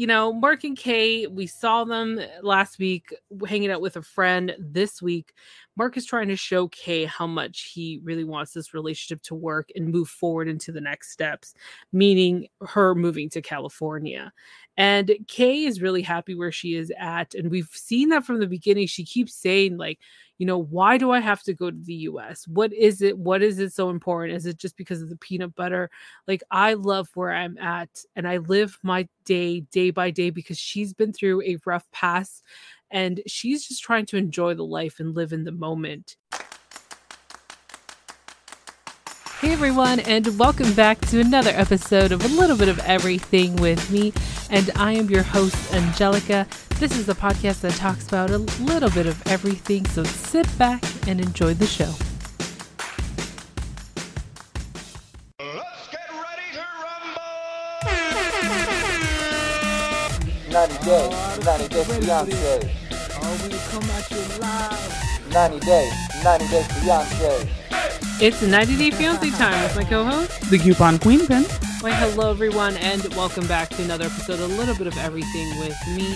you know, Mark and Kay, we saw them last week hanging out with a friend. This week, Mark is trying to show Kay how much he really wants this relationship to work and move forward into the next steps, meaning her moving to California. And Kay is really happy where she is at. And we've seen that from the beginning. She keeps saying, like, you know, why do I have to go to the US? What is it? What is it so important? Is it just because of the peanut butter? Like, I love where I'm at and I live my day, day by day, because she's been through a rough past and she's just trying to enjoy the life and live in the moment. Hey everyone, and welcome back to another episode of A Little Bit of Everything with me. And I am your host, Angelica. This is a podcast that talks about a little bit of everything, so sit back and enjoy the show. Let's get ready to rumble! 90 days, 90 days fiance. Oh, we come at you live. 90 days, 90 days fiance. It's 90 Day Fiancé time with my co-host. the coupon queen pin. Why, hello everyone, and welcome back to another episode. A little bit of everything with me.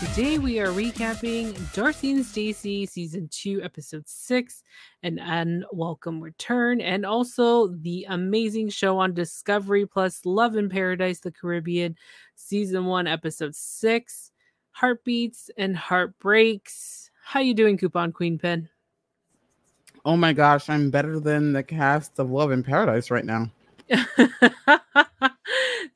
Today we are recapping Darcey and Stacey season two, episode six, an unwelcome return, and also the amazing show on Discovery Plus, Love in Paradise, the Caribbean, season one, episode six, Heartbeats and Heartbreaks. How you doing, Coupon Queen Pin? Oh my gosh, I'm better than the cast of Love in Paradise right now.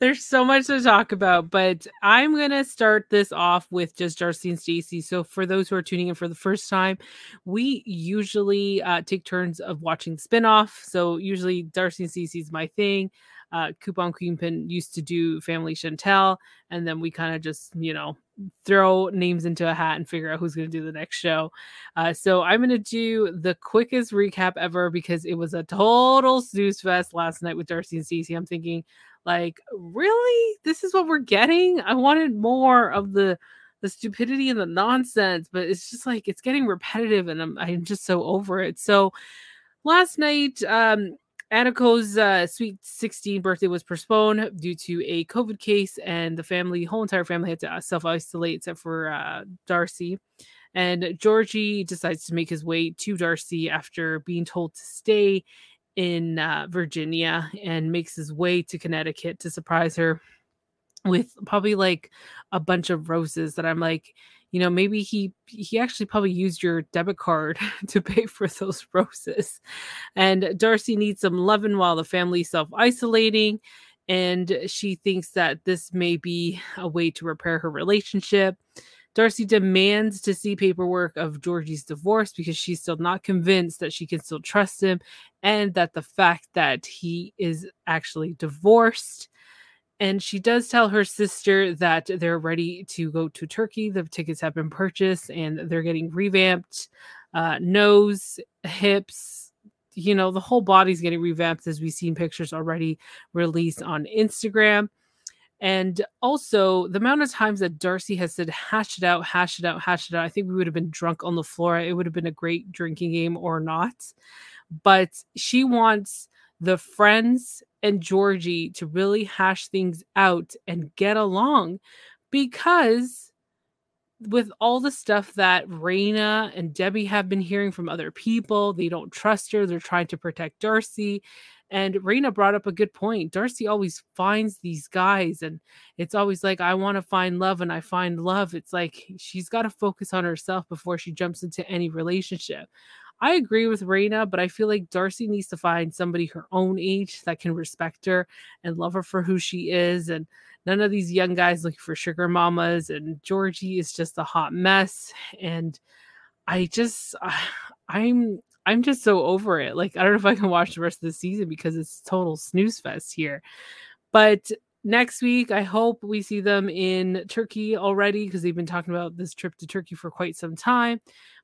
There's so much to talk about, but I'm gonna start this off with just Darcey and Stacey. So, for those who are tuning in for the first time, we usually uh, take turns of watching spin-off. So, usually Darcey and Stacey is my thing. Uh, Coupon Queen Pin used to do Family Chantel, and then we kind of just, you know, throw names into a hat and figure out who's going to do the next show. Uh, so I'm going to do the quickest recap ever because it was a total snooze fest last night with Darcey and Stacey. I'm thinking, like, really? This is what we're getting? I wanted more of the the stupidity and the nonsense, but it's just like it's getting repetitive, and I'm I'm just so over it. So last night, um, Aniko's uh, sweet 16 birthday was postponed due to a COVID case, and the family, whole entire family, had to self isolate except for uh, Darcey. And Georgi decides to make his way to Darcey after being told to stay in uh, Virginia and makes his way to Connecticut to surprise her with probably like a bunch of roses that I'm like, you know, maybe he he actually probably used your debit card to pay for those roses. And Darcey needs some loving while the family's self-isolating. And she thinks that this may be a way to repair her relationship. Darcy demands to see paperwork of Georgi's divorce because she's still not convinced that she can still trust him and that the fact that he is actually divorced and she does tell her sister that they're ready to go to Turkey. The tickets have been purchased and they're getting revamped. Uh, nose, hips, you know, the whole body's getting revamped as we've seen pictures already released on Instagram. And also, the amount of times that Darcey has said, hash it out, hash it out, hash it out, I think we would have been drunk on the floor. It would have been a great drinking game or not. But she wants the friends and Georgi to really hash things out and get along because with all the stuff that Renia and Debbie have been hearing from other people, they don't trust her. They're trying to protect Darcey. And Renia brought up a good point. Darcey always finds these guys, and it's always like, I want to find love, and I find love. It's like she's got to focus on herself before she jumps into any relationship. I agree with Renia, but I feel like Darcey needs to find somebody her own age that can respect her and love her for who she is. And none of these young guys looking for sugar mamas. And Georgi is just a hot mess. And I just, I'm, I'm just so over it. Like, I don't know if I can watch the rest of the season because it's total snooze fest here. But next week, I hope we see them in Turkey already because they've been talking about this trip to Turkey for quite some time.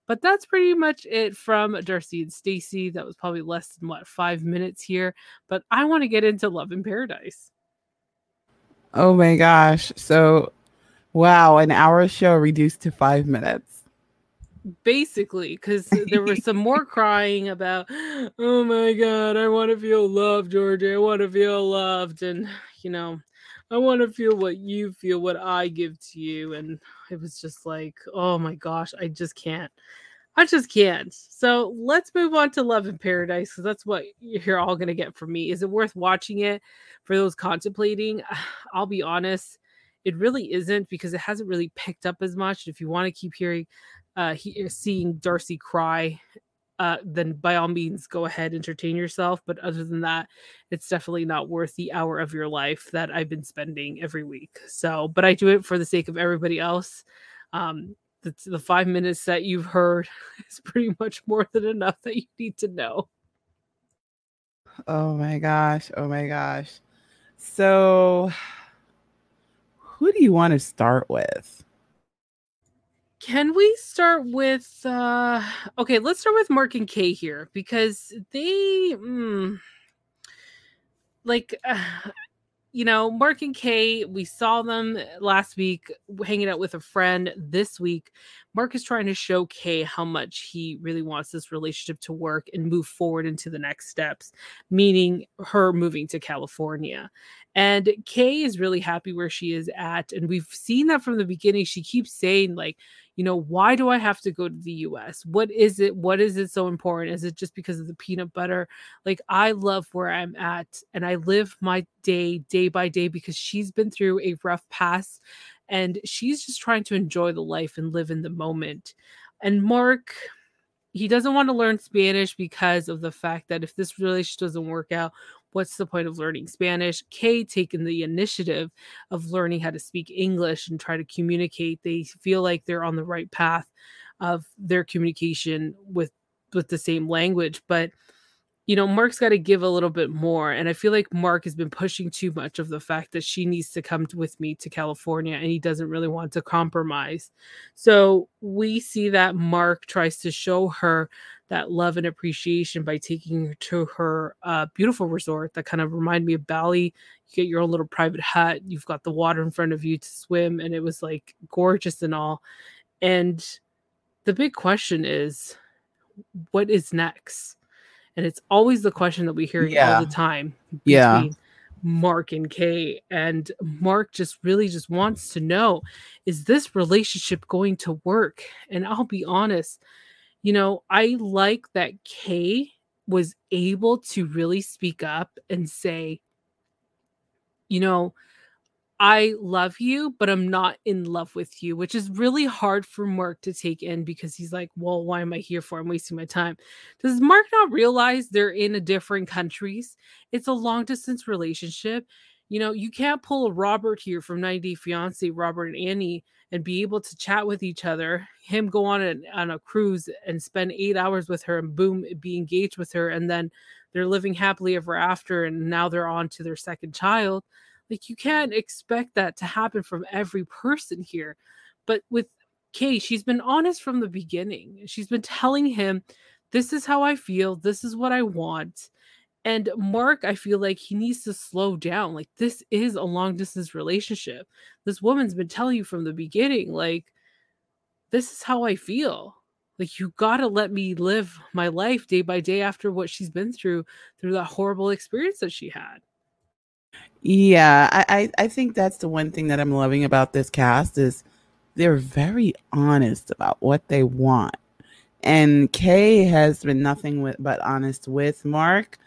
But that's pretty much it from Darcey and Stacey. That was probably less than what five minutes here. But I want to get into Love in Paradise. Oh my gosh. So, wow, an hour show reduced to five minutes. Basically, because there was some more crying about, oh my God, I want to feel loved, Georgia. I want to feel loved. And, you know, I want to feel what you feel, what I give to you. And it was just like, oh my gosh, I just can't. I just can't. So let's move on to Love in Paradise because that's what you're all going to get from me. Is it worth watching it for those contemplating? I'll be honest, it really isn't because it hasn't really picked up as much. If you want to keep hearing, uh, he, seeing Darcey cry, uh, then by all means go ahead, entertain yourself. But other than that, it's definitely not worth the hour of your life that I've been spending every week. So, but I do it for the sake of everybody else. Um, the, the five minutes that you've heard is pretty much more than enough that you need to know. Oh my gosh. Oh my gosh. So, who do you want to start with? Can we start with uh okay, let's start with Mark and Kay here because they mm, like uh, you know, Mark and Kay, we saw them last week hanging out with a friend. This week, Mark is trying to show Kay how much he really wants this relationship to work and move forward into the next steps, meaning her moving to California. And Kay is really happy where she is at. And we've seen that from the beginning. She keeps saying, like, you know, why do I have to go to the US? What is it? What is it so important? Is it just because of the peanut butter? Like, I love where I'm at and I live my day, day by day, because she's been through a rough past and she's just trying to enjoy the life and live in the moment. And Mark, he doesn't want to learn Spanish because of the fact that if this relationship doesn't work out, what's the point of learning Spanish? Kay taking the initiative of learning how to speak English and try to communicate. They feel like they're on the right path of their communication with with the same language, but you know, Mark's got to give a little bit more. And I feel like Mark has been pushing too much of the fact that she needs to come with me to California and he doesn't really want to compromise. So we see that Mark tries to show her that love and appreciation by taking her to her uh, beautiful resort that kind of remind me of Bali. You get your own little private hut, you've got the water in front of you to swim, and it was like gorgeous and all. And the big question is, what is next? and it's always the question that we hear Yeah. all the time Yeah. between Mark and Kay. And Mark just really just wants to know is this relationship going to work? And I'll be honest, you know, I like that Kay was able to really speak up and say, you know, I love you, but I'm not in love with you, which is really hard for Mark to take in because he's like, well, why am I here for? I'm wasting my time. Does Mark not realize they're in a different countries? It's a long distance relationship. You know, you can't pull a Robert here from 90 Fiance, Robert and Anny, and be able to chat with each other, him go on a, on a cruise and spend eight hours with her and boom, be engaged with her. And then they're living happily ever after. And now they're on to their second child like you can't expect that to happen from every person here. But with Kay, she's been honest from the beginning. She's been telling him, this is how I feel, this is what I want. And Mark, I feel like he needs to slow down. Like, this is a long distance relationship. This woman's been telling you from the beginning, like, this is how I feel. Like, you gotta let me live my life day by day after what she's been through, through that horrible experience that she had. Yeah, I, I I think that's the one thing that I'm loving about this cast is they're very honest about what they want. And Kay has been nothing with, but honest with Mark.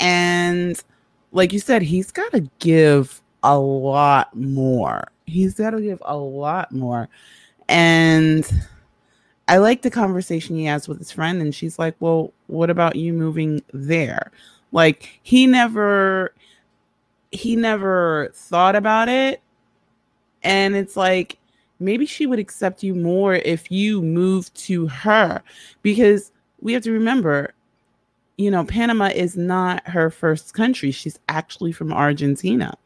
And like you said, he's got to give a lot more. He's got to give a lot more. And I like the conversation he has with his friend. And she's like, Well, what about you moving there? Like, he never he never thought about it and it's like maybe she would accept you more if you moved to her because we have to remember you know panama is not her first country she's actually from argentina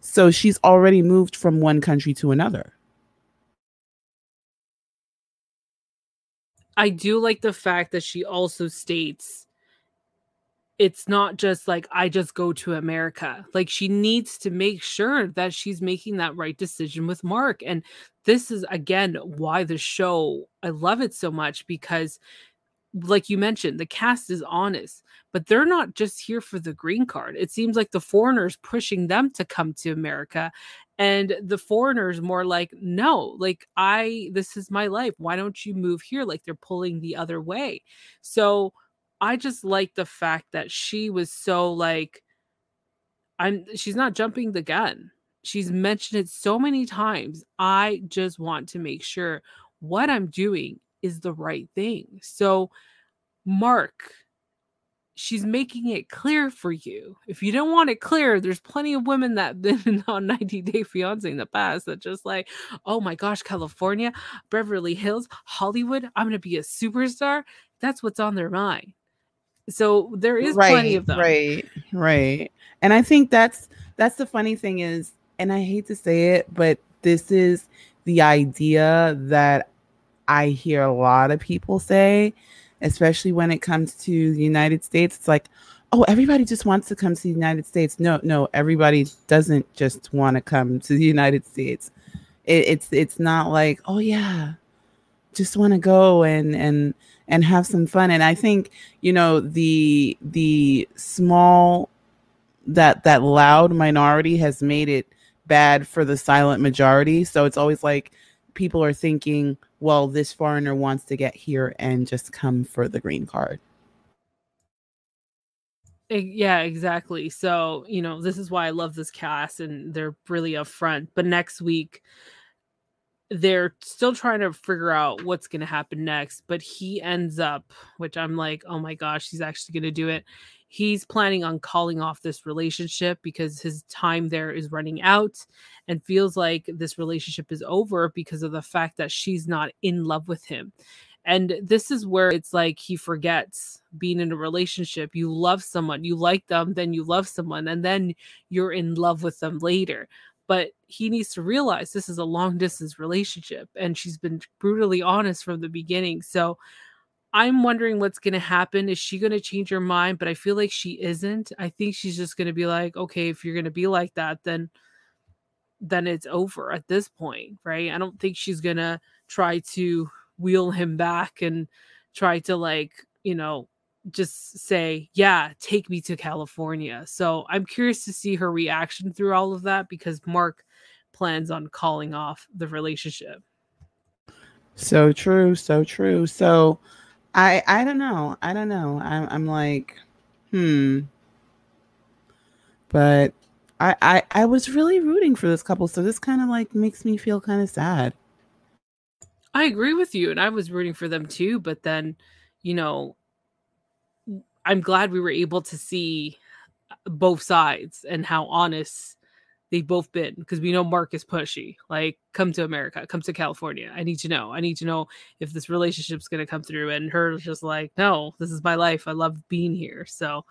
so she's already moved from one country to another I do like the fact that she also states it's not just like I just go to America. Like she needs to make sure that she's making that right decision with Mark. And this is again why the show I love it so much because like you mentioned, the cast is honest. but they're not just here for the green card. It seems like the foreigners pushing them to come to America and the foreigners more like no like i this is my life why don't you move here like they're pulling the other way so i just like the fact that she was so like i'm she's not jumping the gun she's mentioned it so many times i just want to make sure what i'm doing is the right thing so mark she's making it clear for you. If you don't want it clear, there's plenty of women that been on 90 Day Fiance in the past that just like, oh my gosh, California, Beverly Hills, Hollywood, I'm gonna be a superstar. That's what's on their mind. So there is right, plenty of them. Right, right. And I think that's that's the funny thing is, and I hate to say it, but this is the idea that I hear a lot of people say especially when it comes to the United States. It's like, oh, everybody just wants to come to the United States. No, no, everybody doesn't just want to come to the United States. It, it's it's not like, oh yeah, just want to go and and and have some fun. And I think you know the the small that that loud minority has made it bad for the silent majority. So it's always like people are thinking, well, this foreigner wants to get here and just come for the green card. Yeah, exactly. So, you know, this is why I love this cast and they're really upfront. But next week, they're still trying to figure out what's going to happen next. But he ends up, which I'm like, oh my gosh, he's actually going to do it he's planning on calling off this relationship because his time there is running out and feels like this relationship is over because of the fact that she's not in love with him. And this is where it's like he forgets being in a relationship. You love someone, you like them, then you love someone, and then you're in love with them later. But he needs to realize this is a long distance relationship, and she's been brutally honest from the beginning. So I'm wondering what's going to happen. Is she going to change her mind? But I feel like she isn't. I think she's just going to be like, okay, if you're going to be like that, then then it's over at this point, right? I don't think she's going to try to wheel him back and try to like, you know, just say, "Yeah, take me to California." So, I'm curious to see her reaction through all of that because Mark plans on calling off the relationship. So true, so true. So, I I don't know. I don't know. I'm I'm like, hmm. But I I I was really rooting for this couple, so this kind of like makes me feel kind of sad. I agree with you, and I was rooting for them too. But then, you know, I'm glad we were able to see both sides and how honest they've both been because we know Mark is pushy. Like, come to America, come to California. I need to know. I need to know if this relationship's to come through. And her just like, no, this is my life. I love being here. So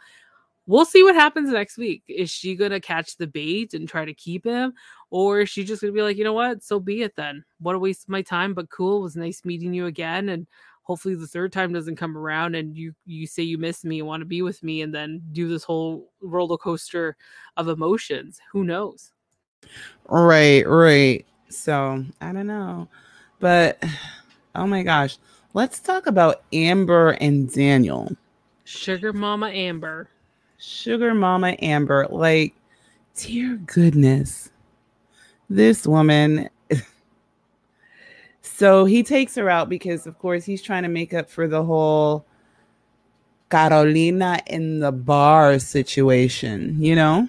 we'll see what happens next week. Is she to catch the bait and try to keep him? Or is she just to be like, you know what? So be it then. What a waste of my time, but cool. It was nice meeting you again. And hopefully the third time doesn't come around and you you say you miss me and want to be with me and then do this whole roller coaster of emotions. Who knows? Right right. So i don't know. But oh my gosh. Let's talk about amber and daniel. Sugar mama amber. Sugar mama amber like dear goodness. This woman so he takes her out because, of course, he's trying to make up for the whole Carolina in the bar situation, you know?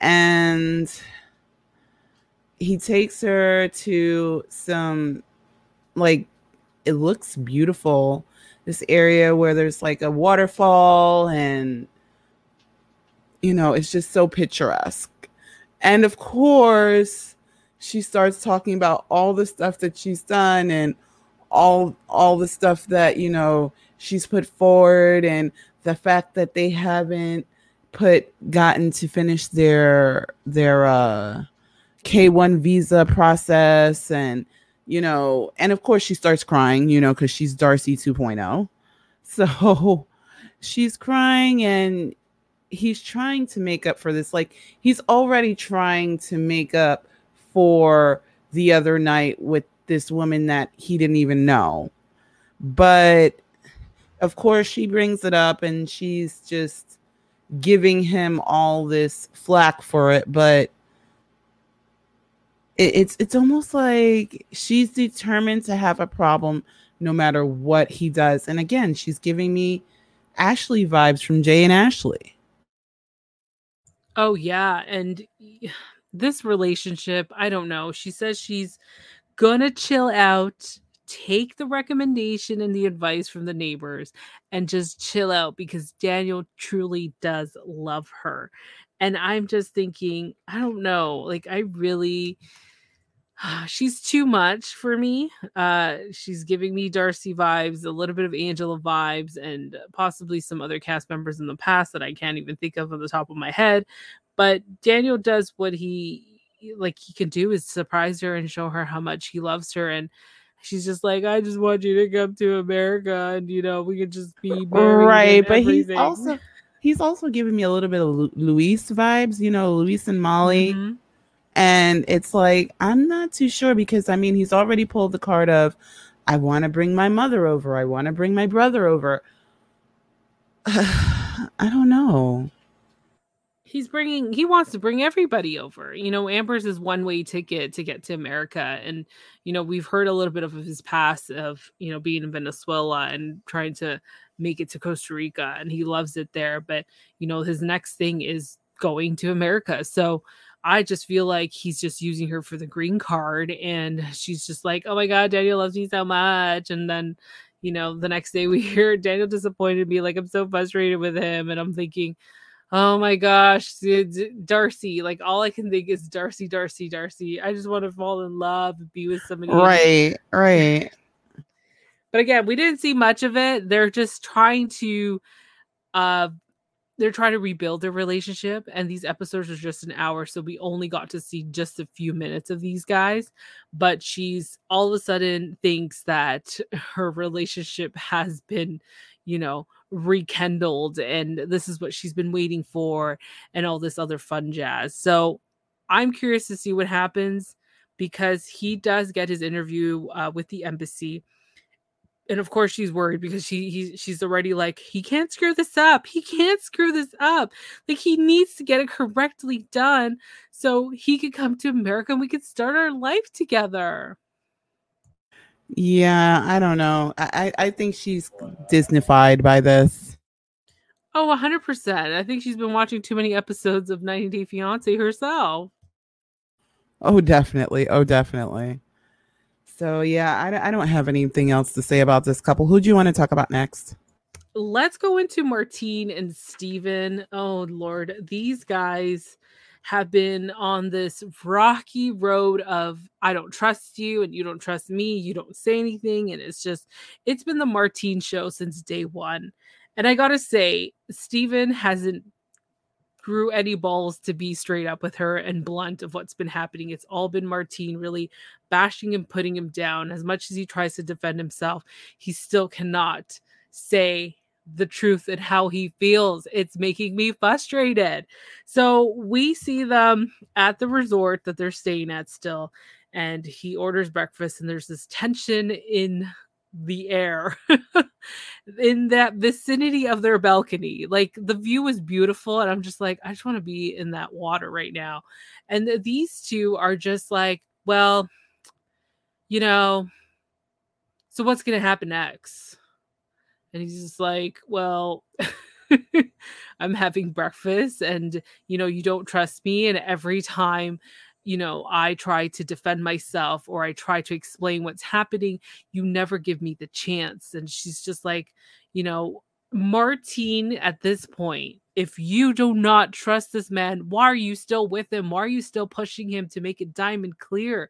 And he takes her to some, like, it looks beautiful. This area where there's like a waterfall and, you know, it's just so picturesque. And of course, she starts talking about all the stuff that she's done and all all the stuff that you know she's put forward and the fact that they haven't put gotten to finish their their uh K1 visa process and you know and of course she starts crying you know cuz she's Darcey 2.0 so she's crying and he's trying to make up for this. Like he's already trying to make up for the other night with this woman that he didn't even know. But of course, she brings it up and she's just giving him all this flack for it, but it, it's it's almost like she's determined to have a problem no matter what he does. And again, she's giving me Ashley vibes from Jay and Ashley. Oh yeah, and this relationship, I don't know. She says she's gonna chill out, take the recommendation and the advice from the neighbors and just chill out because Daniel truly does love her. And I'm just thinking, I don't know, like I really she's too much for me. Uh she's giving me Darcey vibes, a little bit of Angela vibes and possibly some other cast members in the past that I can't even think of on the top of my head. But Daniel does what he like he can do is surprise her and show her how much he loves her and she's just like I just want you to come to America and you know we could just be Right, but he's also he's also giving me a little bit of Lu- Luis vibes, you know, Luis and Molly. Mhm. And it's like, I'm not too sure because I mean, he's already pulled the card of, I want to bring my mother over. I want to bring my brother over. I don't know. he's bringing he wants to bring everybody over you know amber's is one way ticket to get to america and you know we've heard a little bit of his past of you know being in venezuela and trying to make it to costa rica and he loves it there but you know his next thing is going to america so i just feel like he's just using her for the green card and she's just like oh my god daniel loves me so much and then you know the next day we hear daniel disappointed me like i'm so frustrated with him and i'm thinking Oh my gosh, Darcey! Like all I can think is Darcey, Darcey, Darcey. I just want to fall in love and be with somebody. Right, right. But again, we didn't see much of it. They're just trying to, uh, they're trying to rebuild their relationship, and these episodes are just an hour, so we only got to see just a few minutes of these guys. But she's all of a sudden thinks that her relationship has been, you know, rekindled and this is what she's been waiting for and all this other fun jazz. So I'm curious to see what happens because he does get his interview uh, with the embassy. And of course she's worried because she he, she's already like he can't screw this up. He can't screw this up. Like he needs to get it correctly done so he could come to America and we could start our life together. Yeah, I don't know. I, I I think she's Disneyfied by this. Oh, 100%. I think she's been watching too many episodes of 90 Day Fiance herself. Oh, definitely. Oh, definitely. So yeah, I, I don't have anything else to say about this couple. Who do you want to talk about next? let's go into Martine and Steven. Oh Lord, these guys have been on this rocky road of I don't trust you and you don't trust me, you don't say anything and it's just it's been the Martine show since day 1. And I got to say, Steven hasn't grew any balls to be straight up with her and blunt of what's been happening. It's all been Martine really bashing and putting him down. As much as he tries to defend himself, he still cannot say the truth and how he feels. It's making me frustrated. So we see them at the resort that they're staying at still, and he orders breakfast, and there's this tension in the air in that vicinity of their balcony. Like the view is beautiful, and I'm just like, I just want to be in that water right now. And these two are just like, well, you know, so what's going to happen next? And he's just like, well, I'm having breakfast and, you know, you don't trust me. And every time, you know, I try to defend myself or I try to explain what's happening, you never give me the chance. And she's just like, you know, Martine at this point, if you do not trust this man, why are you still with him? Why are you still pushing him to make it diamond clear?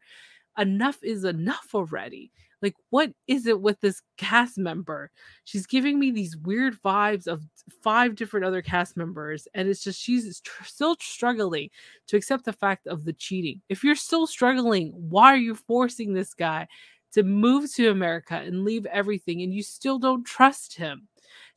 Enough is enough already. Like, what is it with this cast member? She's giving me these weird vibes of five different other cast members, and it's just she's tr- still struggling to accept the fact of the cheating. If you're still struggling, why are you forcing this guy to move to America and leave everything and you still don't trust him?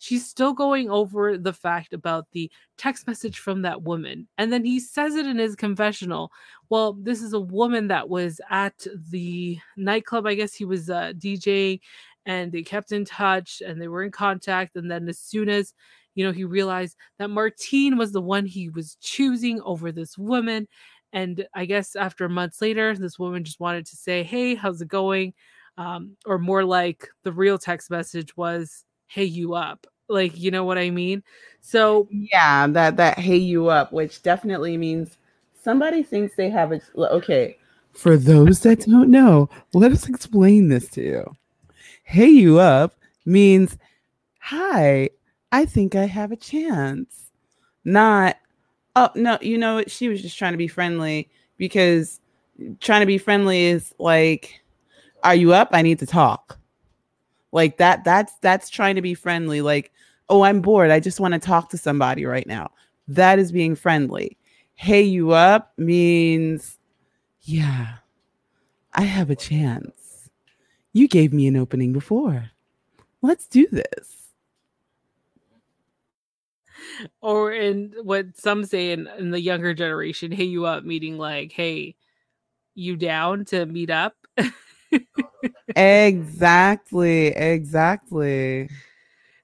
She's still going over the fact about the text message from that woman. And then he says it in his confessional. Well, this is a woman that was at the nightclub. I guess he was uh, DJ and they kept in touch and they were in contact. And then as soon as you know he realized that Martine was the one he was choosing over this woman, and I guess after months later, this woman just wanted to say, "Hey, how's it going?" Um, or more like the real text message was, "Hey, you up?" Like you know what I mean. So Yeah, that that hey you up, which definitely means somebody thinks they have a okay. For those that don't know, let us explain this to you. Hey you up means hi, I think I have a chance. Not oh no, you know what? She was just trying to be friendly because trying to be friendly is like, are you up? I need to talk. Like that, that's that's trying to be friendly. Like, oh, I'm bored. I just want to talk to somebody right now. That is being friendly. Hey, you up means, yeah, I have a chance. You gave me an opening before. Let's do this. or in what some say in, in the younger generation, hey you up, meaning like, hey, you down to meet up? Exactly, exactly.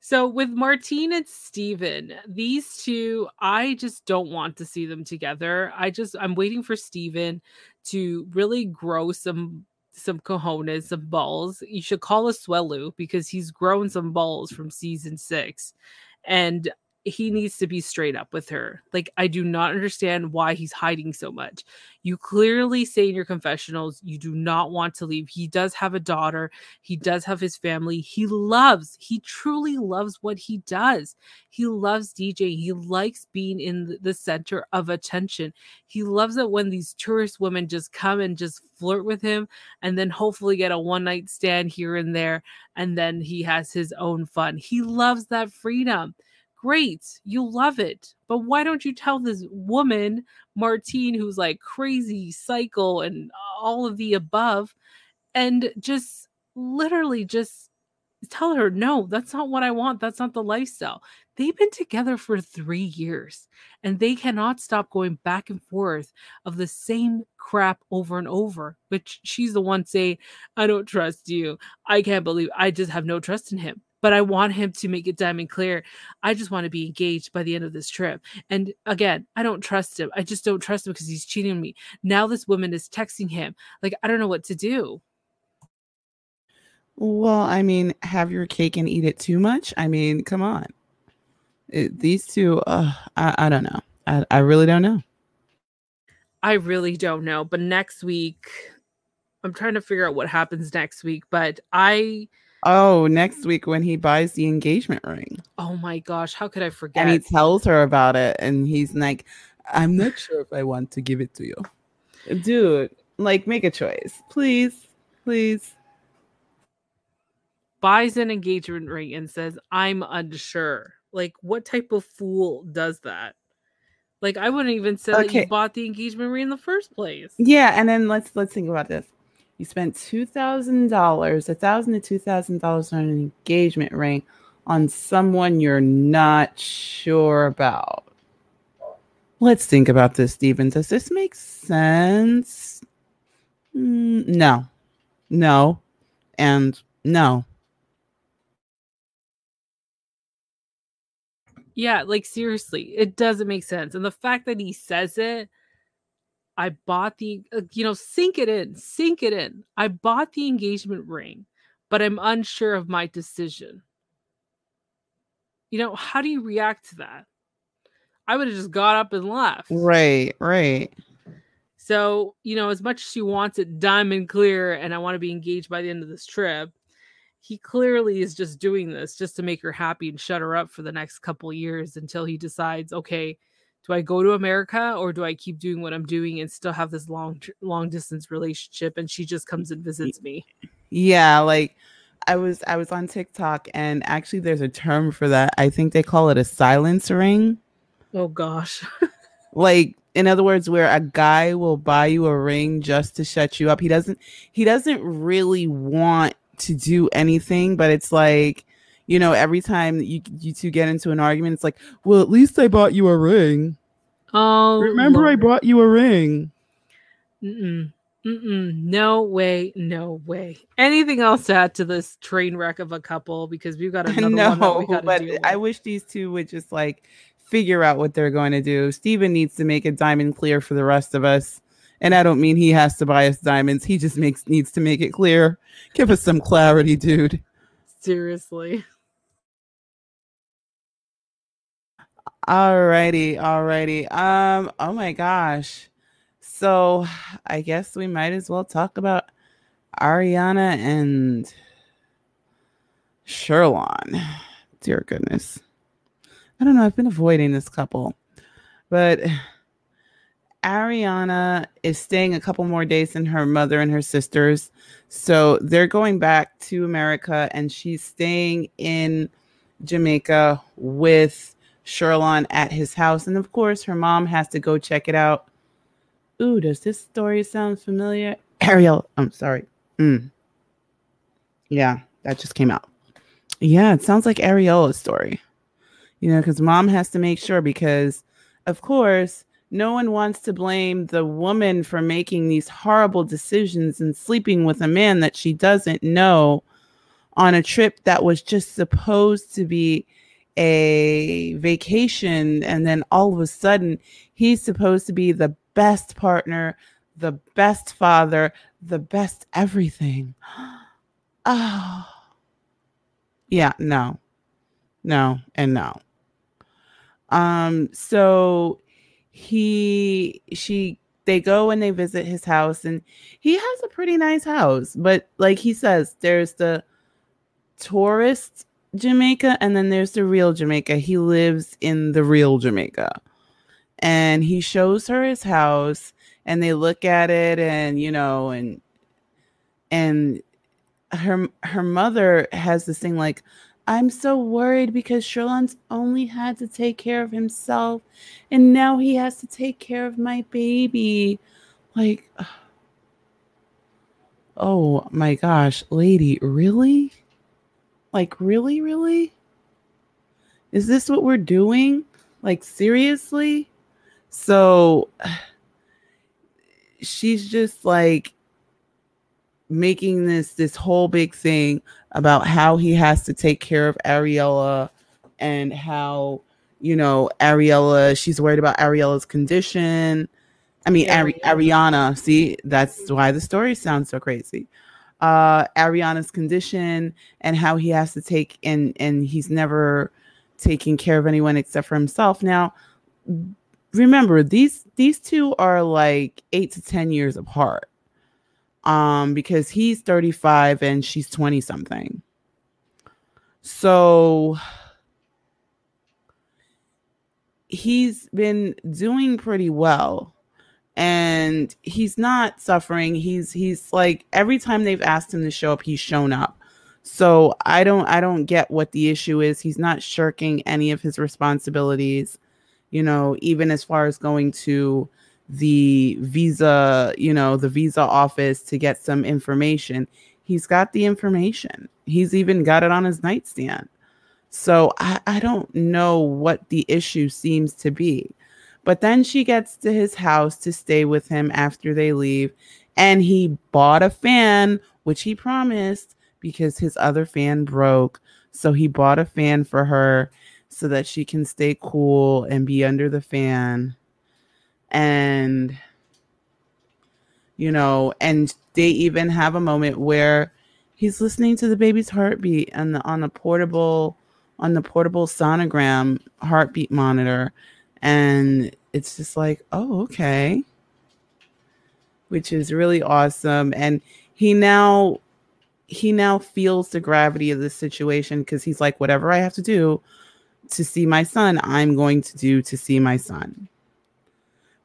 So with Martine and Steven, these two, I just don't want to see them together. I just I'm waiting for Steven to really grow some some cojones, some balls. You should call Asuelu because he's grown some balls from season six. And he needs to be straight up with her. Like, I do not understand why he's hiding so much. You clearly say in your confessionals you do not want to leave. He does have a daughter, he does have his family. He loves, he truly loves what he does. He loves DJ. He likes being in the center of attention. He loves it when these tourist women just come and just flirt with him and then hopefully get a one night stand here and there. And then he has his own fun. He loves that freedom great you love it. But why don't you tell this woman martine who's like crazy cycle and all of the above and just literally just tell her no that's not what i want. That's not the lifestyle. They've been together for three years and they cannot stop going back and forth of the same crap over and over which she's the one saying i don't trust you. I can't believe i just have no trust in him but I want him to make it diamond clear. I just want to be engaged by the end of this trip. And again, I don't trust him. I just don't trust him because he's cheating on me. Now this woman is texting him. Like, I don't know what to do. Well, I mean, have your cake and eat it too much. I mean, come on. It, these two, uh, I, I don't know. I, I really don't know. I really don't know. But next week, I'm trying to figure out what happens next week. But I, Oh, next week when he buys the engagement ring. oh my gosh, how could I forget? And he tells her about it, and he's like, I'm not sure if I want to give it to you. Dude, like, make a choice. Please, please. buys an engagement ring and says, I'm unsure. Like, what type of fool does that? Like, I wouldn't even say that you bought the engagement ring in the first place. Yeah, and then let's let's think about this. You spent two thousand dollars, a thousand to two thousand dollars on an engagement ring on someone you're not sure about. Let's think about this, Steven. Does this make sense? Mm, no, no, and no. Yeah, like seriously, it doesn't make sense. And the fact that he says it, I bought the, uh, you know, sink it in, sink it in. I bought the engagement ring, but I'm unsure of my decision. You know, how do you react to that? I would have just got up and left. Right, right. So, you know, as much as she wants it diamond clear and I want to be engaged by the end of this trip, he clearly is just doing this just to make her happy and shut her up for the next couple years until he decides, okay, do I go to America or do I keep doing what I'm doing and still have this long long distance relationship and she just comes and visits me? Yeah, like I was I was on TikTok and actually there's a term for that. I think they call it a silence ring. Oh gosh. like in other words where a guy will buy you a ring just to shut you up he doesn't he doesn't really want to do anything but it's like you know every time you you two get into an argument it's like well at least i bought you a ring Oh remember i bought you a ring Mm-mm. Mm-mm, no way, no way. Anything else to add to this train wreck of a couple? Because we've got another one no, got to but. I wish these two would just like figure out what they're going to do. Steven needs to make a diamond clear for the rest of us. And I don't mean he has to buy us diamonds. He just makes needs to make it clear. Give us some clarity, dude. Seriously. Alrighty, alrighty. Um, oh my gosh. So I guess we might as well talk about Aryanna and Sherlon. Dear goodness. I don't know. I've been avoiding this couple, but Aryanna is staying a couple more days than her mother and her sisters. So they're going back to America and she's staying in Jamaica with Sherlon at his house. And of course, her mom has to go check it out. Ooh, does this story sound familiar? Ariel, I'm sorry. Mm. Yeah, that just came out. Yeah, it sounds like Ariela's story. You know, because mom has to make sure because, of course, no one wants to blame the woman for making these horrible decisions and sleeping with a man that she doesn't know on a trip that was just supposed to be a vacation. And then all of a sudden, he's supposed to be the best partner, the best father, the best everything. Oh, yeah, no, no, and no. Um, so he, she, they go and they visit his house, and he has a pretty nice house, but like he says, there's the tourist Jamaica and then there's the real Jamaica. He lives in the real Jamaica. And he shows her his house and they look at it and you know and and her her mother has this thing like I'm so worried because Sherlon's only had to take care of himself and now he has to take care of my baby. Like oh my gosh, lady, really? Like, really, really? Is this what we're doing? Like, seriously? So she's just like making this this whole big thing about how he has to take care of Ariela and how you know Ariela she's worried about Ariela's condition. I mean Ari- Aryanna, see that's why the story sounds so crazy uh Aryanna's condition and how he has to take and and he's never taking care of anyone except for himself. Now remember these these two are like 8 to 10 years apart. Um because he's 35 and she's 20 something. So he's been doing pretty well and he's not suffering. He's he's like every time they've asked him to show up he's shown up. So i don't i don't get what the issue is. He's not shirking any of his responsibilities you know even as far as going to the visa you know the visa office to get some information. He's got the information. He's even got it on his nightstand. So i, I don't know what the issue seems to be but then she gets to his house to stay with him after they leave. And he bought a fan, which he promised because his other fan broke. So he bought a fan for her so that she can stay cool and be under the fan. And, you know, and they even have a moment where he's listening to the baby's heartbeat on the on the portable on the portable sonogram heartbeat monitor and it's just like oh okay. Which is really awesome and he now he now feels the gravity of the situation because he's like whatever i have to do to see my son i'm going to do to see my son.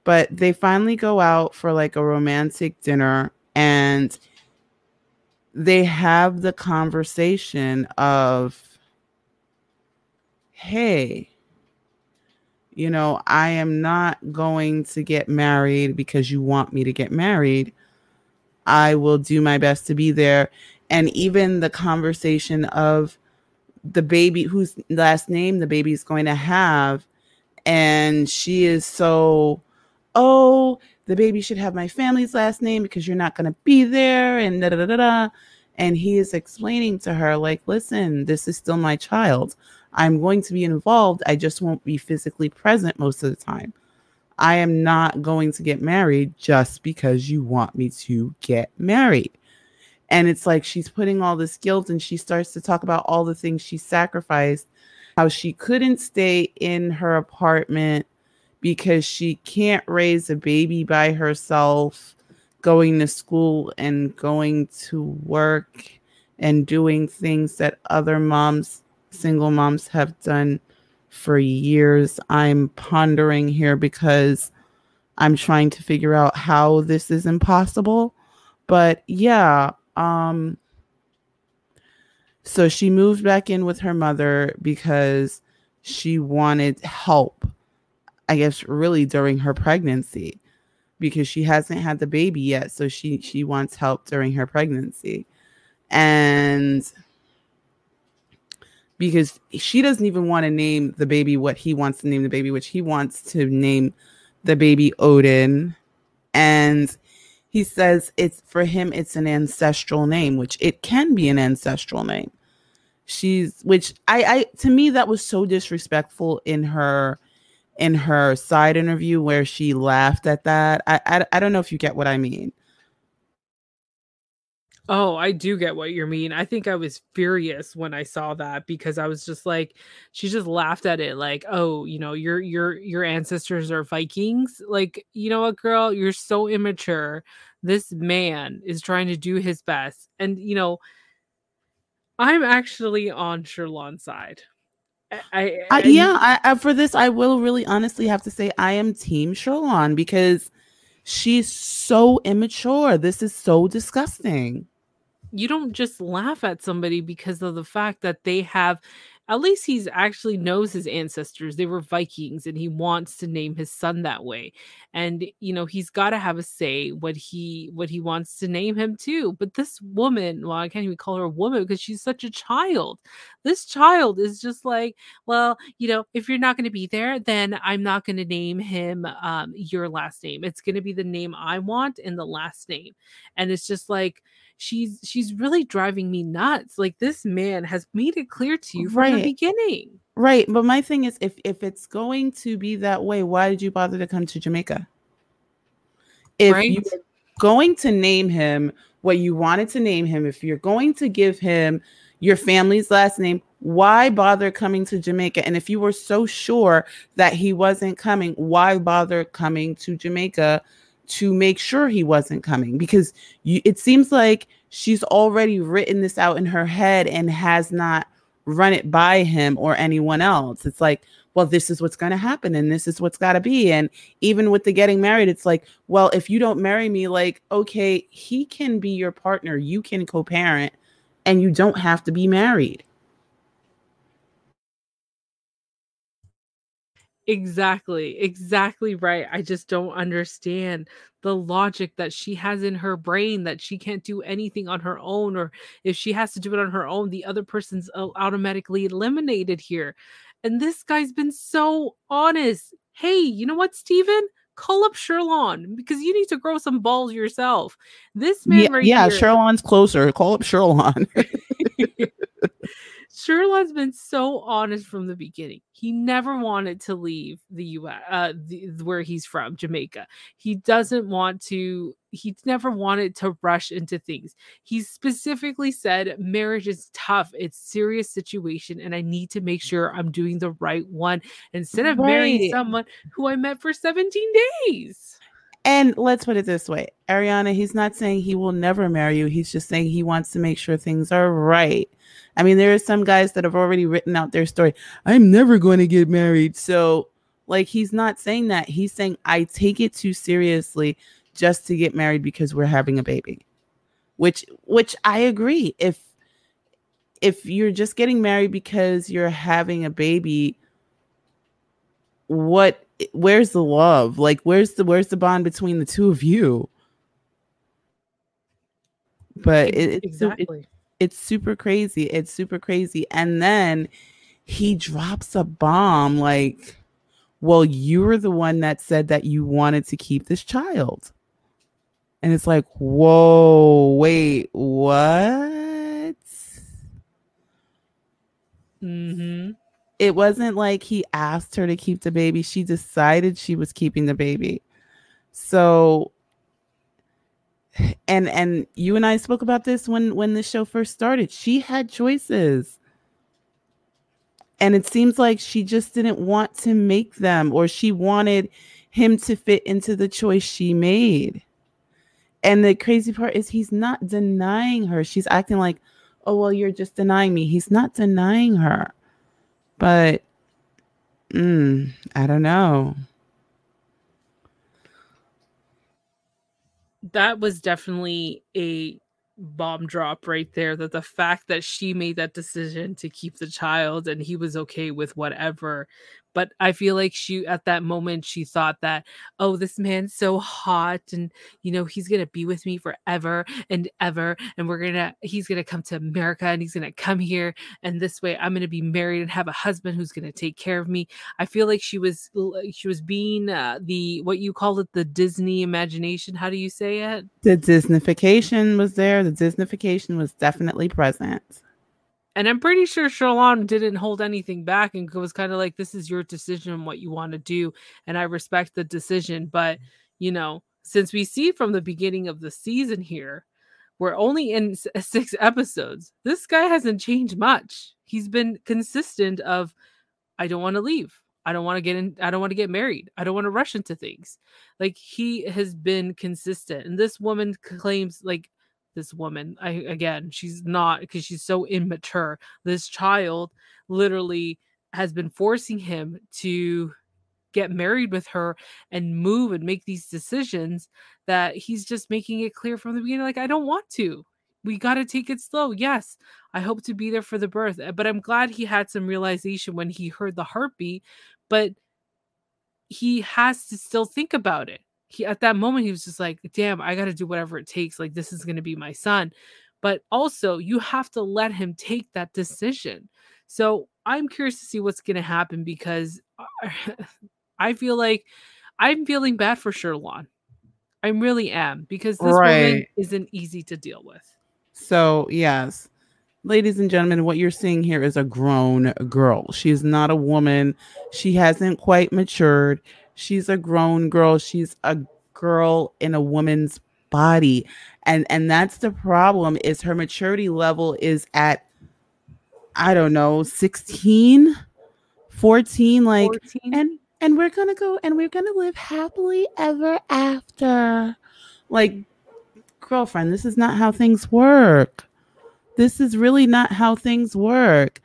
But they finally go out for like a romantic dinner and they have the conversation of hey you know, I am not going to get married because you want me to get married. I will do my best to be there. And even the conversation of the baby whose last name the baby is going to have. And she is so oh, the baby should have my family's last name because you're not going to be there. And da da da da. And he is explaining to her, like, listen, this is still my child. I'm going to be involved. I just won't be physically present most of the time. I am not going to get married just because you want me to get married. And it's like she's putting all this guilt and she starts to talk about all the things she sacrificed, how she couldn't stay in her apartment because she can't raise a baby by herself, going to school and going to work and doing things that other moms, single moms, have done for years. I'm pondering here because I'm trying to figure out how this is impossible. But yeah, um so she moved back in with her mother because she wanted help. I guess really during her pregnancy because she hasn't had the baby yet, so she she wants help during her pregnancy. And because she doesn't even want to name the baby what he wants to name the baby, which he wants to name the baby Odin. And he says it's for him it's an ancestral name which it can be an ancestral name. She's which i i to me that was so disrespectful in her in her side interview where she laughed at that. I i, I don't know if you get what i mean Oh, I do get what you mean. I think I was furious when I saw that because I was just like she just laughed at it like, "Oh, you know, your your your ancestors are Vikings." Like, you know what, girl? You're so immature. This man is trying to do his best. And, you know, I'm actually on Sherlon's side. I, I, I yeah, I, I, for this I will really honestly have to say I am team Sherlon because she's so immature. This is so disgusting you don't just laugh at somebody because of the fact that they have at least he's actually knows his ancestors they were vikings and he wants to name his son that way. And you know he's got to have a say what he what he wants to name him too. But this woman well i can't even call her a woman because she's such a child. This child is just like well you know if you're not going to be there then i'm not going to name him um, your last name. It's going to be the name i want and the last name. And it's just like she's she's really driving me nuts. Like this man has made it clear to you from right. the beginning. Right. But my thing is if if it's going to be that way, why did you bother to come to Jamaica? If right? you're going to name him what you wanted to name him, if you're going to give him your family's last name, why bother coming to Jamaica? And if you were so sure that he wasn't coming, why bother coming to Jamaica to make sure he wasn't coming because you, it seems like she's already written this out in her head and has not run it by him or anyone else. It's like, well, this is what's going to happen and this is what's got to be. And even with the getting married, it's like, well, if you don't marry me, like, okay, he can be your partner, you can co parent, and you don't have to be married. Exactly, exactly right. I just don't understand the logic that she has in her brain that she can't do anything on her own, or if she has to do it on her own, the other person's uh, automatically eliminated here. And this guy's been so honest. Hey, you know what, Steven? Call up Sherlon because you need to grow some balls yourself. This man yeah, right yeah, here, Sherlon's closer. Call up Sherlon. Sherlon's been so honest from the beginning. He never wanted to leave the U.S. Uh, the, where he's from, Jamaica. He doesn't want to. He never wanted to rush into things. He specifically said, "Marriage is tough. It's serious situation, and I need to make sure I'm doing the right one instead of right. marrying someone who I met for 17 days." And let's put it this way Aryanna, he's not saying he will never marry you. He's just saying he wants to make sure things are right. I mean, there are some guys that have already written out their story. I'm never going to get married. So, like, he's not saying that. He's saying, I take it too seriously just to get married because we're having a baby. Which, which I agree. If, if you're just getting married because you're having a baby, what where's the love? Like where's the where's the bond between the two of you? But it, it's exactly. It's super crazy. It's super crazy. And then he drops a bomb like well, you were the one that said that you wanted to keep this child. And it's like, whoa, wait, what? Mm-hmm. It wasn't like he asked her to keep the baby. She decided she was keeping the baby. So and and you and I spoke about this when when the show first started. She had choices. And it seems like she just didn't want to make them or she wanted him to fit into the choice she made. And the crazy part is he's not denying her. She's acting like, "Oh, well, you're just denying me." He's not denying her. But mm, I don't know. That was definitely a bomb drop right there that the fact that she made that decision to keep the child and he was okay with whatever but i feel like she at that moment she thought that oh this man's so hot and you know he's gonna be with me forever and ever and we're gonna he's gonna come to america and he's gonna come here and this way i'm gonna be married and have a husband who's gonna take care of me i feel like she was she was being uh, the what you call it the disney imagination how do you say it The Disneyfication was there. The Disneyfication was definitely present. And I'm pretty sure Sherlon didn't hold anything back and was kind of like, this is your decision, what you want to do. And I respect the decision. But, you know, since we see from the beginning of the season here, we're only in uh, six episodes. This guy hasn't changed much. He's been consistent of, I don't want to leave. I don't want to get in. I don't want to get married. I don't want to rush into things. Like he has been consistent. And this woman claims, like, this woman i again she's not because she's so immature. This child literally has been forcing him to get married with her and move and make these decisions that he's just making it clear from the beginning like i don't want to. We got to take it slow. Yes i hope to be there for the birth uh, but i'm glad he had some realization when he heard the heartbeat but he has to still think about it he at that moment he was just like damn i got to do whatever it takes like this is going to be my son but also you have to let him take that decision so i'm curious to see what's going to happen because uh, i feel like i'm feeling bad for sherlon i really am because this woman isn't easy to deal with So, yes, ladies and gentlemen, what you're seeing here is a grown girl. She is not a woman. She hasn't quite matured. She's a grown girl. She's a girl in a woman's body. And and that's the problem is her maturity level is at I don't know, 16, 14 like 14? and and we're gonna go and we're gonna live happily ever after like girlfriend this is not how things work this is really not how things work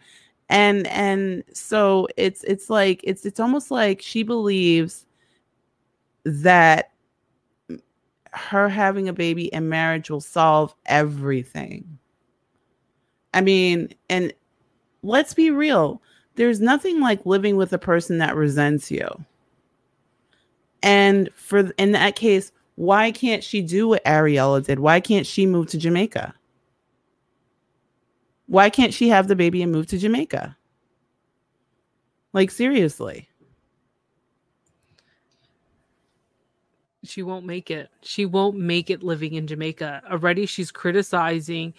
and and so it's it's like it's it's almost like she believes that her having a baby and marriage will solve everything i mean and let's be real there's nothing like living with a person that resents you. And for in that case, why can't she do what Ariela did? Why can't she move to Jamaica? Why can't she have the baby and move to Jamaica? Like seriously. she won't make it. She won't make it living in Jamaica. Already she's criticizing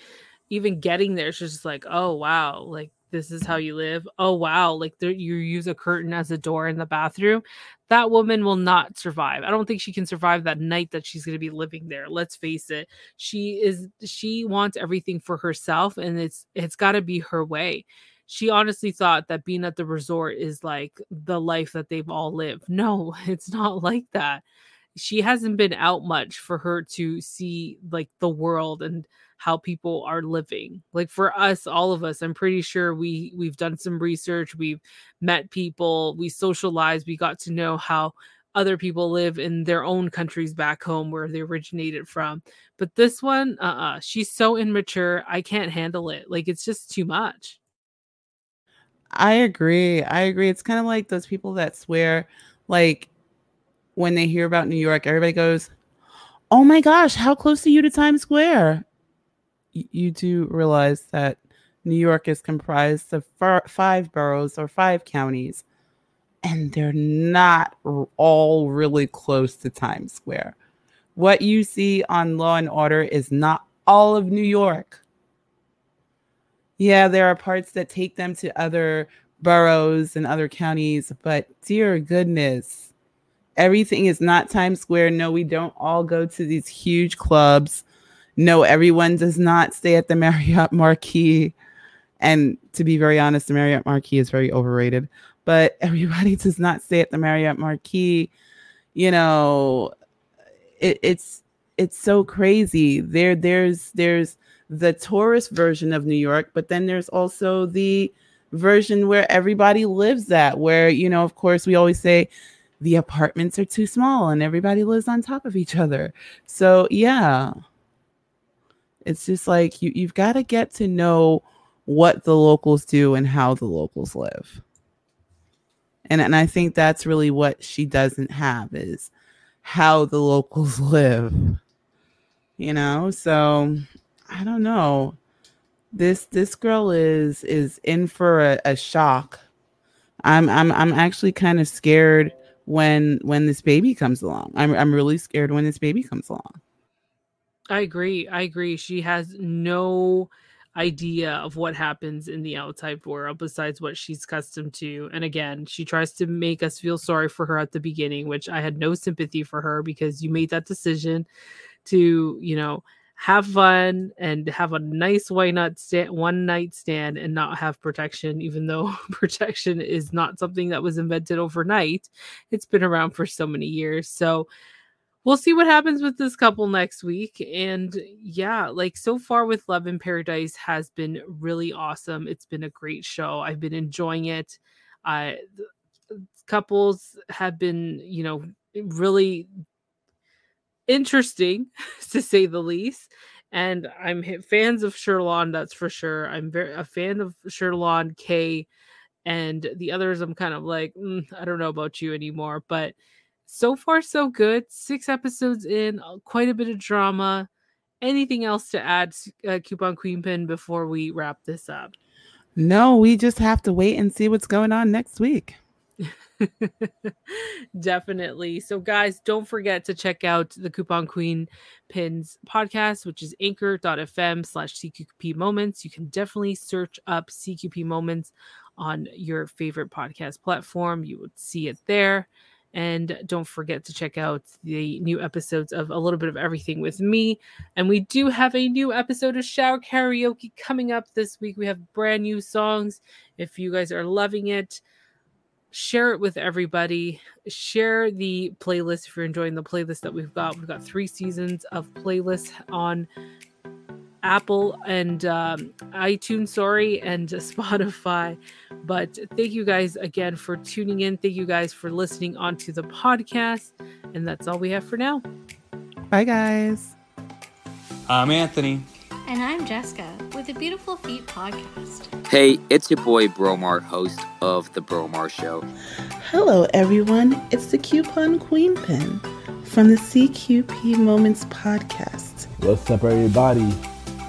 even getting there. She's just like, "Oh wow, like this is how you live. Oh wow, like you use a curtain as a door in the bathroom." That woman will not survive. I don't think she can survive that night that she's going to be living there. Let's face it. She is she wants everything for herself and it's it's got to be her way she honestly thought that being at the resort is like the life that they've all lived. No, it's not like that. She hasn't been out much for her to see like the world and how people are living. Like for us, all of us, I'm pretty sure we we've done some research, we've met people, we socialized, we got to know how other people live in their own countries back home where they originated from. But this one, uh-uh, she's so immature. I can't handle it. Like it's just too much. I agree. I agree. It's kind of like those people that swear, like when they hear about New York, everybody goes, "Oh my gosh, how close are you to Times Square?" Y- you do realize that New York is comprised of far- five boroughs or five counties. and they're not r- all really close to Times Square. What you see on Law and Order is not all of New York. Yeah, there are parts that take them to other boroughs and other counties, but dear goodness, everything is not Times Square. No, we don't all go to these huge clubs. No, everyone does not stay at the Marriott Marquis. And to be very honest, the Marriott Marquis is very overrated, but everybody does not stay at the Marriott Marquis. You know, it, it's it's so crazy. There there's there's the tourist version of New York, but then there's also the version where everybody lives at where, you know, of course we always say the apartments are too small and everybody lives on top of each other. So, yeah. It's just like you you've got to get to know what the locals do and how the locals live. And and I think that's really what she doesn't have is how the locals live. You know? So, I don't know. This this girl is is in for a, a shock. I'm I'm I'm actually kind of scared when when this baby comes along. I'm I'm really scared when this baby comes along. I agree. I agree. She has no idea of what happens in the outside world besides what she's accustomed to. And again, she tries to make us feel sorry for her at the beginning, which I had no sympathy for her because you made that decision to, you know, have fun and have a nice why not stand, one night stand and not have protection, even though protection is not something that was invented overnight. It's been around for so many years. So we'll see what happens with this couple next week. And yeah, like so far with Love in Paradise has been really awesome. It's been a great show. I've been enjoying it. Uh, couples have been, you know, really interesting to say the least. And I'm fans of Sherlon, that's for sure. I'm very a fan of Sherlon, Key, and the others. I'm kind of like, "Mm, I don't know about you anymore. But so far, so good. Six episodes in, uh, quite a bit of drama. Anything else to add, uh, Coupon Queen Pin, before we wrap this up? No, we just have to wait and see what's going on next week. Definitely. So, guys, don't forget to check out the Coupon Queen Pins podcast, which is anchor.fm slash CQP moments. You can definitely search up CQP moments on your favorite podcast platform. You would see it there. And don't forget to check out the new episodes of A Little Bit of Everything with me. And we do have a new episode of Shower Karaoke coming up this week. We have brand new songs. If you guys are loving it, share it with everybody share the playlist if you're enjoying the playlist that we've got. We've got three seasons of playlists on apple and um, itunes sorry and spotify. But thank you guys again for tuning in. Thank you guys for listening onto the podcast. And that's all we have for now. Bye, guys. I'm Anthony. And I'm Jessica with the Beautiful Feet podcast. Hey, it's your boy Bromar, host of The Bromar Show. Hello, everyone. It's the Coupon Queen Pin from the CQP Moments podcast. What's up, everybody?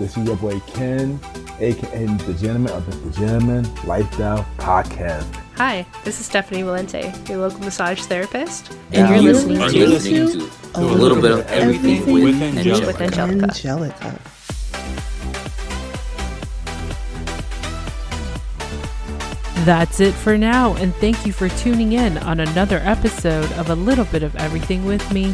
This is your boy Ken, aka the Gentleman of the Gentleman Lifestyle Podcast. Hi, this is Stephanie Valente, your local massage therapist, and And you're you listening are to listening to a little bit of everything with, with Angelica. Angelica. Angelica. That's it for now and thank you for tuning in on another episode of a little bit of everything with me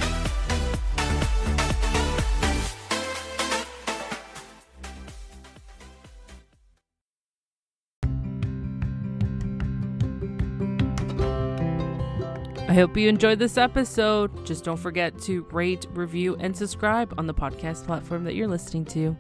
I hope you enjoyed this episode. Just don't forget to rate, review, and subscribe on the podcast platform that you're listening to.